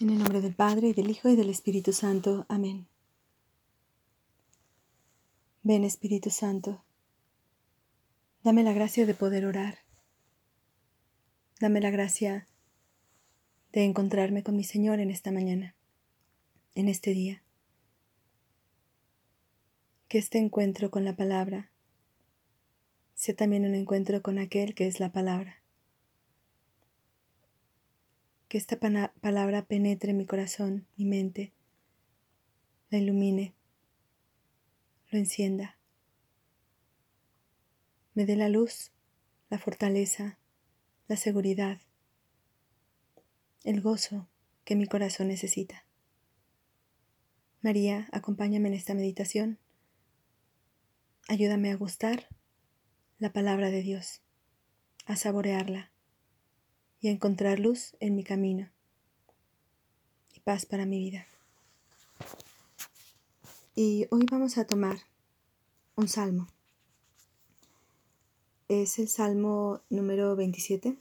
En el nombre del Padre, y del Hijo, y del Espíritu Santo. Amén. Ven Espíritu Santo, dame la gracia de poder orar. Dame la gracia de encontrarme con mi Señor en esta mañana, en este día. Que este encuentro con la palabra sea también un encuentro con aquel que es la palabra que esta palabra penetre mi corazón, mi mente, la ilumine, lo encienda, me dé la luz, la fortaleza, la seguridad, el gozo que mi corazón necesita. María, acompáñame en esta meditación. Ayúdame a gustar la palabra de Dios, a saborearla y encontrar luz en mi camino y paz para mi vida. Y hoy vamos a tomar un salmo. Es el salmo número 27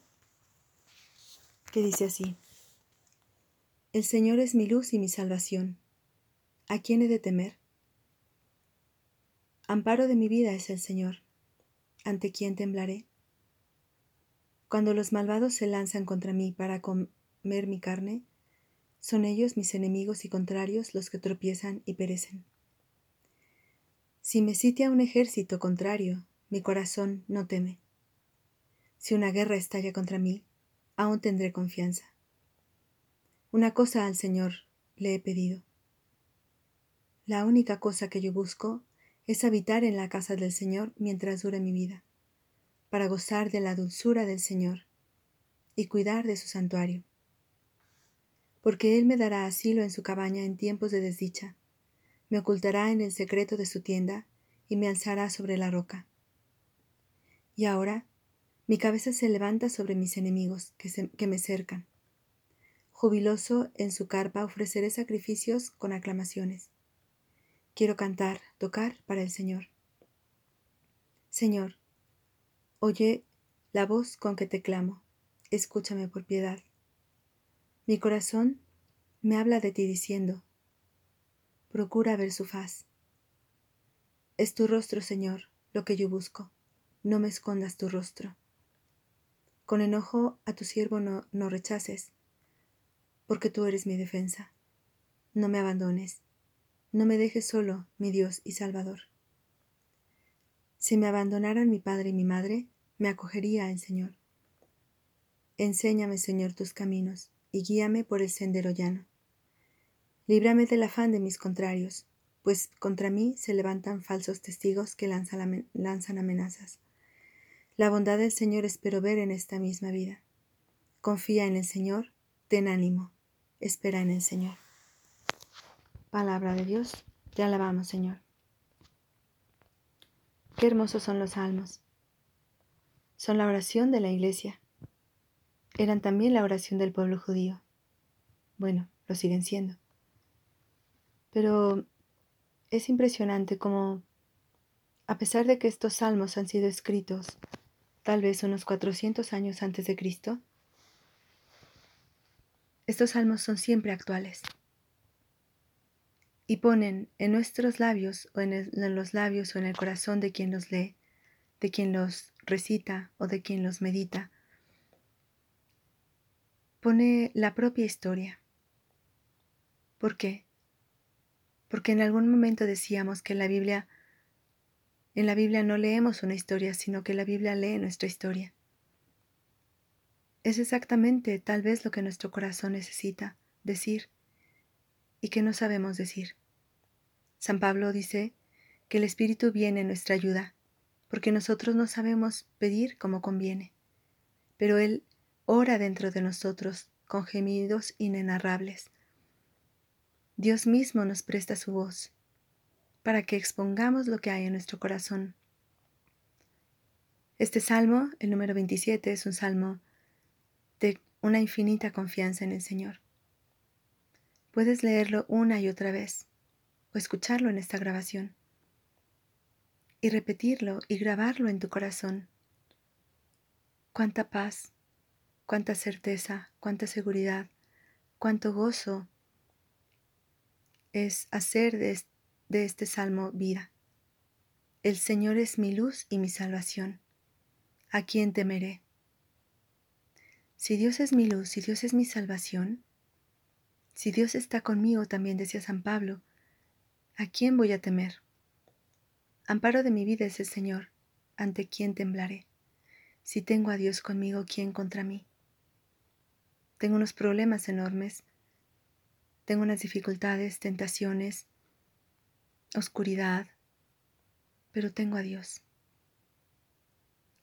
que dice así. El Señor es mi luz y mi salvación. ¿A quién he de temer? Amparo de mi vida es el Señor. ¿Ante quién temblaré? Cuando los malvados se lanzan contra mí para comer mi carne, son ellos mis enemigos y contrarios los que tropiezan y perecen. Si me sitia un ejército contrario, mi corazón no teme. Si una guerra estalla contra mí, aún tendré confianza. Una cosa al Señor le he pedido. La única cosa que yo busco es habitar en la casa del Señor mientras dure mi vida para gozar de la dulzura del Señor y cuidar de su santuario. Porque Él me dará asilo en su cabaña en tiempos de desdicha, me ocultará en el secreto de su tienda y me alzará sobre la roca. Y ahora mi cabeza se levanta sobre mis enemigos que, que me cercan. Jubiloso en su carpa ofreceré sacrificios con aclamaciones. Quiero cantar, tocar para el Señor. Señor, Oye la voz con que te clamo, escúchame por piedad. Mi corazón me habla de ti diciendo, procura ver su faz. Es tu rostro, Señor, lo que yo busco, no me escondas tu rostro. Con enojo a tu siervo no, no rechaces, porque tú eres mi defensa. No me abandones, no me dejes solo, mi Dios y Salvador. Si me abandonaran mi padre y mi madre, me acogería el Señor. Enséñame, Señor, tus caminos, y guíame por el sendero llano. Líbrame del afán de mis contrarios, pues contra mí se levantan falsos testigos que lanzan, amenazas. La bondad del Señor espero ver en esta misma vida. Confía en el Señor, ten ánimo, espera en el Señor. Palabra de Dios, te alabamos, Señor. Qué hermosos son los salmos son la oración de la iglesia. Eran también la oración del pueblo judío. Bueno, lo siguen siendo. Pero es impresionante cómo, a pesar de que estos salmos han sido escritos tal vez unos 400 años antes de Cristo, estos salmos son siempre actuales y ponen en nuestros labios o en, en, los labios o en el corazón de quien los lee, de quien los recita o de quien los medita, pone la propia historia. ¿Por qué? Porque en algún momento decíamos que en la Biblia en la Biblia no leemos una historia, sino que la Biblia lee nuestra historia. Es exactamente tal vez lo que nuestro corazón necesita decir y que no sabemos decir. San Pablo dice que el Espíritu viene en nuestra ayuda porque nosotros no sabemos pedir como conviene, pero Él ora dentro de nosotros con gemidos inenarrables. Dios mismo nos presta su voz para que expongamos lo que hay en nuestro corazón. Este salmo, el número 27, es un salmo de una infinita confianza en el Señor. Puedes leerlo una y otra vez o escucharlo en esta grabación y repetirlo y grabarlo en tu corazón. Cuánta paz, cuánta certeza, cuánta seguridad, cuánto gozo es hacer de, de este salmo vida. El Señor es mi luz y mi salvación. ¿A quién temeré? Si Dios es mi luz, si Dios es mi salvación, si Dios está conmigo, también decía San Pablo, ¿a quién voy a temer? Amparo de mi vida es el Señor, ante quién temblaré. Si tengo a Dios conmigo, ¿quién contra mí? Tengo unos problemas enormes, tengo unas dificultades, tentaciones, oscuridad, pero tengo a Dios.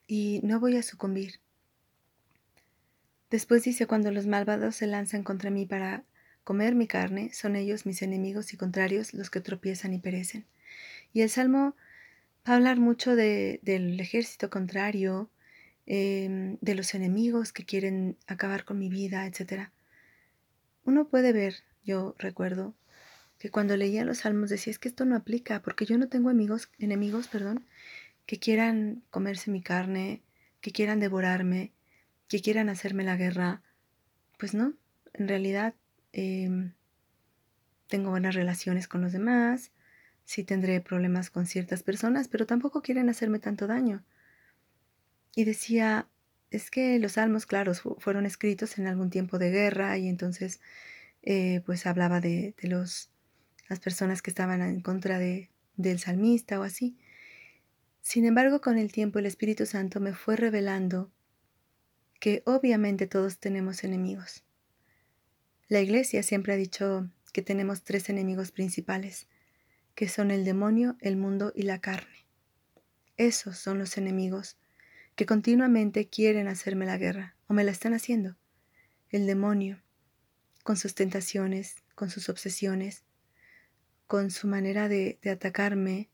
Y no voy a sucumbir. Después dice, cuando los malvados se lanzan contra mí para comer mi carne, son ellos mis enemigos y contrarios los que tropiezan y perecen. Y el Salmo va a hablar mucho de, del ejército contrario, em, de los enemigos que quieren acabar con mi vida, etc. Uno puede ver, yo recuerdo, que cuando leía los salmos decía, es que esto no aplica, porque yo no tengo amigos, enemigos, perdón, que quieran comerse mi carne, que quieran devorarme, que quieran hacerme la guerra, pues no, en realidad em, tengo buenas relaciones con los demás, sí tendré problemas con ciertas personas, pero tampoco quieren hacerme tanto daño. Y decía, es que los salmos, claro, fueron escritos en algún tiempo de guerra y entonces eh, pues hablaba de, de, los, las personas que estaban en contra de, del salmista o así. Sin embargo, con el tiempo el Espíritu Santo me fue revelando que obviamente todos tenemos enemigos. La Iglesia siempre ha dicho que tenemos tres enemigos principales, que son el demonio, el mundo y la carne. Esos son los enemigos que continuamente quieren hacerme la guerra, o me la están haciendo. El demonio, con sus tentaciones, con sus obsesiones, con su manera de, atacarme,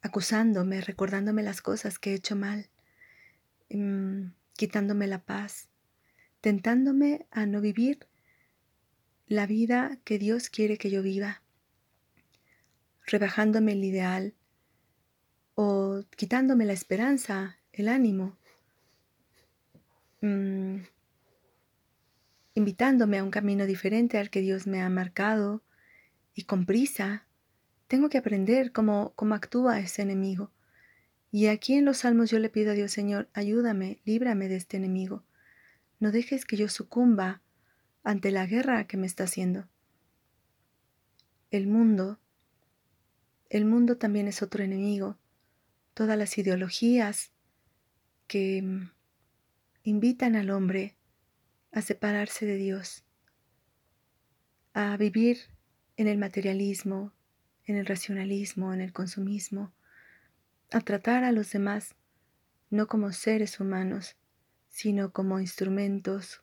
acusándome, recordándome las cosas que he hecho mal, mm, quitándome la paz, tentándome a no vivir la vida que Dios quiere que yo viva, rebajándome el ideal o quitándome la esperanza, el ánimo, mm, invitándome a un camino diferente al que Dios me ha marcado y con prisa. Tengo que aprender cómo, cómo actúa ese enemigo. Y aquí en los salmos yo le pido a Dios, Señor, ayúdame, líbrame de este enemigo. No dejes que yo sucumba ante la guerra que me está haciendo. El mundo, el mundo también es otro enemigo. Todas las ideologías que mm, invitan al hombre a separarse de Dios, a vivir en el materialismo, en el racionalismo, en el consumismo, a tratar a los demás no como seres humanos, sino como instrumentos,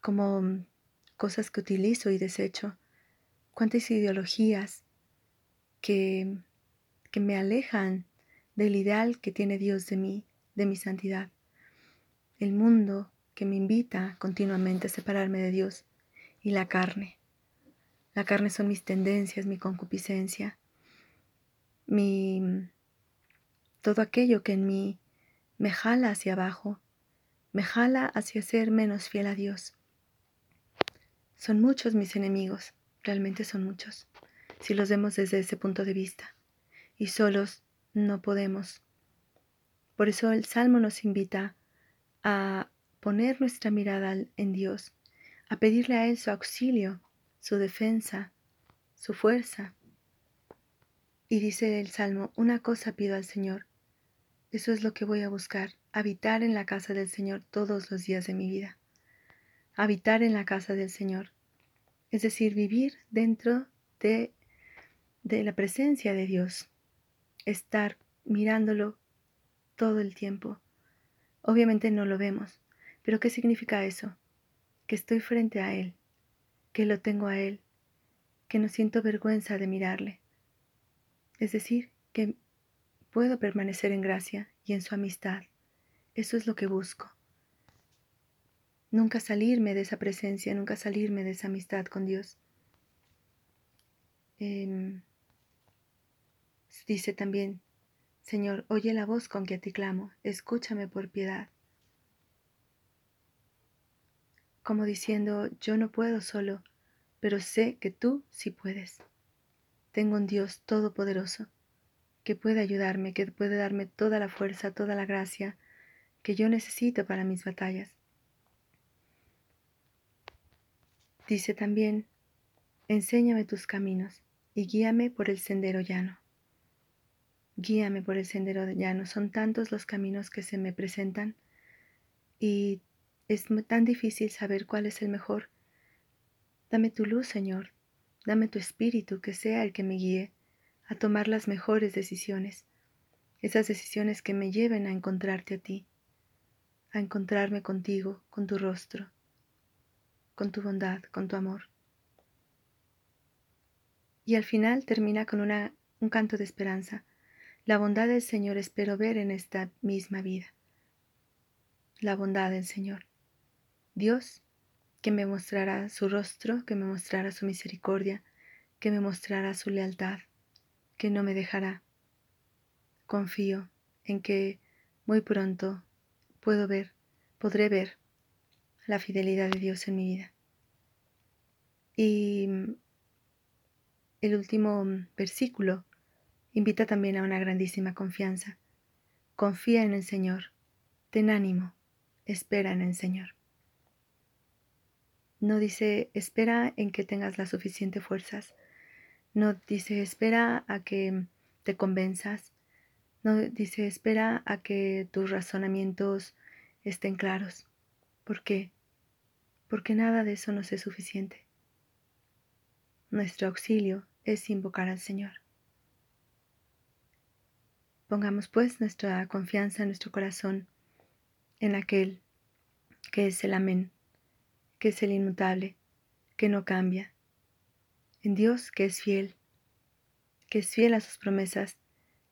como mm, cosas que utilizo y desecho. Cuántas ideologías que, que me alejan del ideal que tiene Dios de mí, de mi santidad. El mundo que me invita continuamente a separarme de Dios y la carne. La carne son mis tendencias, mi concupiscencia, mi todo aquello que en mí me jala hacia abajo, me jala hacia ser menos fiel a Dios. Son muchos mis enemigos, realmente son muchos, si los vemos desde ese punto de vista, y solos no podemos. Por eso el Salmo nos invita a poner nuestra mirada en Dios, a pedirle a Él su auxilio, su defensa, su fuerza. Y dice el Salmo, una cosa pido al Señor, eso es lo que voy a buscar, habitar en la casa del Señor todos los días de mi vida. Habitar en la casa del Señor. Es decir, vivir dentro de, de la presencia de Dios. Estar mirándolo todo el tiempo. Obviamente no lo vemos, pero ¿qué significa eso? Que estoy frente a Él, que lo tengo a Él, que no siento vergüenza de mirarle. Es decir, que Puedo permanecer en gracia y en su amistad. Eso es lo que busco. Nunca salirme de esa presencia, nunca salirme de esa amistad con Dios. Em, dice también, Señor, oye la voz con que te clamo, escúchame por piedad. como diciendo, yo no puedo solo, pero sé que tú sí puedes. Tengo un Dios todopoderoso que puede ayudarme, que puede darme toda la fuerza, toda la gracia que yo necesito para mis batallas. Dice también, enséñame tus caminos y guíame por el sendero llano. Guíame por el sendero llano. Son tantos los caminos que se me presentan y es tan difícil saber cuál es el mejor. Dame tu luz, Señor. Dame tu espíritu que sea el que me guíe a tomar las mejores decisiones, esas decisiones que me lleven a encontrarte a ti, a encontrarme contigo, con tu rostro, con tu bondad, con tu amor. Y al final termina con una, un canto de esperanza. La bondad del Señor espero ver en esta misma vida. La bondad del Señor. Dios que me mostrará su rostro, que me mostrará su misericordia, que me mostrará su lealtad, que no me dejará. Confío en que muy pronto puedo ver, podré ver la fidelidad de Dios en mi vida. Y el último versículo invita también a una grandísima confianza. Confía en el Señor, ten ánimo, espera en el Señor. No dice espera en que tengas las suficientes fuerzas, no dice espera a que te convenzas. No dice espera a que tus razonamientos estén claros. ¿Por qué? Porque nada de eso nos es suficiente. Nuestro auxilio es invocar al Señor. Pongamos pues nuestra confianza en nuestro corazón en aquel que es el amén, que es el inmutable, que no cambia, en Dios que es fiel, que es fiel a sus promesas,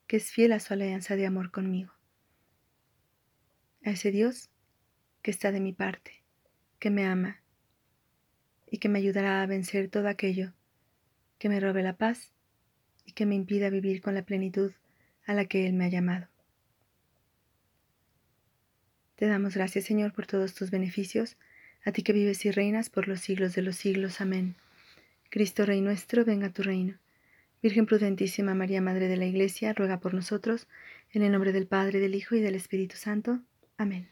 que es fiel a su alianza de amor conmigo. A ese Dios que está de mi parte, que me ama y que me ayudará a vencer todo aquello que me robe la paz y que me impida vivir con la plenitud a la que Él me ha llamado. Te damos gracias, Señor, por todos tus beneficios, a ti que vives y reinas por los siglos de los siglos. Amén. Cristo Rey nuestro, venga a tu reino. Virgen prudentísima María, Madre de la Iglesia, ruega por nosotros, en el nombre del Padre, del Hijo y del Espíritu Santo. Amén.